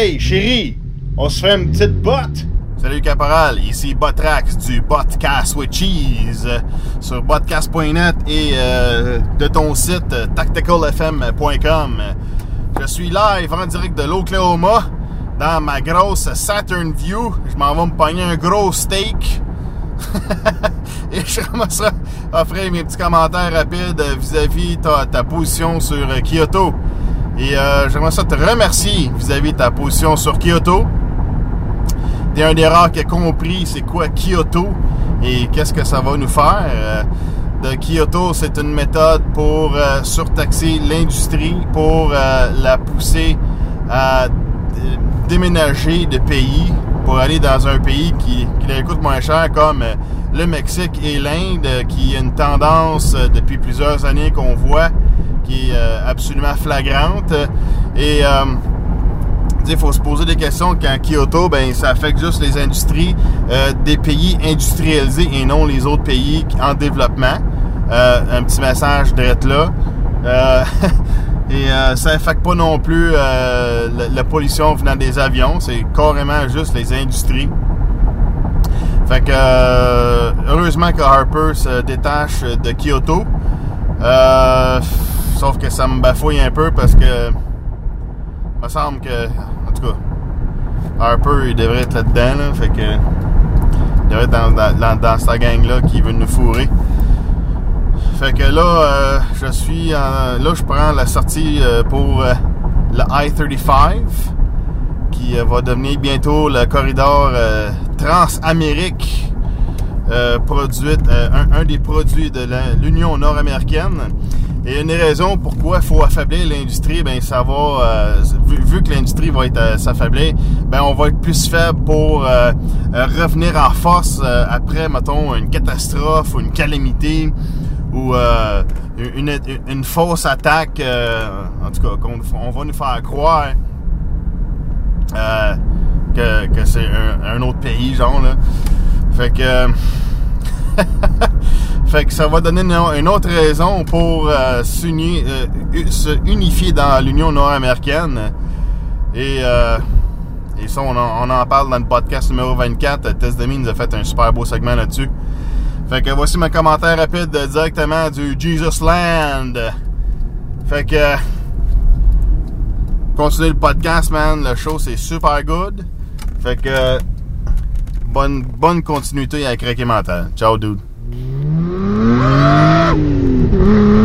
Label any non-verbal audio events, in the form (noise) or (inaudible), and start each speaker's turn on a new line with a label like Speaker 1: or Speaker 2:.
Speaker 1: Hey, chérie, on se fait une petite botte?
Speaker 2: Salut Caporal, ici Botrax du Botcast with Cheese euh, sur botcast.net et euh, de ton site euh, tacticalfm.com. Je suis live en direct de l'Oklahoma dans ma grosse Saturn View. Je m'en vais me pogner un gros steak. (laughs) et je commence à offrir mes petits commentaires rapides vis-à-vis ta, ta position sur Kyoto. Et euh, j'aimerais ça te remercier vis-à-vis de ta position sur Kyoto. T'es un des rares qui a compris c'est quoi Kyoto et qu'est-ce que ça va nous faire. Euh, de Kyoto, c'est une méthode pour euh, surtaxer l'industrie, pour la pousser à déménager de pays, pour aller dans un pays qui, qui coûte moins cher comme le Mexique et l'Inde, qui a une tendance depuis plusieurs années qu'on voit qui est absolument flagrante. Et euh, il faut se poser des questions quand Kyoto, ben, ça affecte juste les industries euh, des pays industrialisés et non les autres pays en développement. Euh, un petit message d'être là. (laughs) Et ça affecte pas non plus la, la pollution venant des avions. C'est carrément juste les industries. Fait que heureusement que Harper se détache de Kyoto. Sauf que ça me bafouille un peu parce que il me semble que en tout cas Harper il devrait être là-dedans là, fait que il devrait être dans, dans, dans cette gang là qui veut nous fourrer. Fait que là euh, je suis en, là je prends la sortie euh, pour euh, le I-35 qui va devenir bientôt le corridor Transamérique produite, un, un des produits de l'Union nord-américaine. Et une des raisons pourquoi il faut affaiblir l'industrie, ben ça va, euh, vu, que l'industrie va être euh, s'affaiblir, ben on va être plus faible pour euh, euh, revenir en force euh, après, mettons, une catastrophe ou une calamité ou euh, une, une, une fausse attaque, en tout cas, qu'on on va nous faire croire que, que c'est un, un autre pays, genre, là. Fait que... (laughs) fait que ça va donner une, autre raison pour euh, euh, se unifier dans l'Union nord-américaine. Et, euh, et ça, on en, parle dans le podcast numéro 24. Tess Demi nous a fait un super beau segment là-dessus. Fait que voici mon commentaire rapide directement du Jesus Land. Fait que... continuez le podcast, man. Le show, c'est super good. Fait que... bonne, bonne continuité avec Reiki Mental. Ciao, dude. Ah!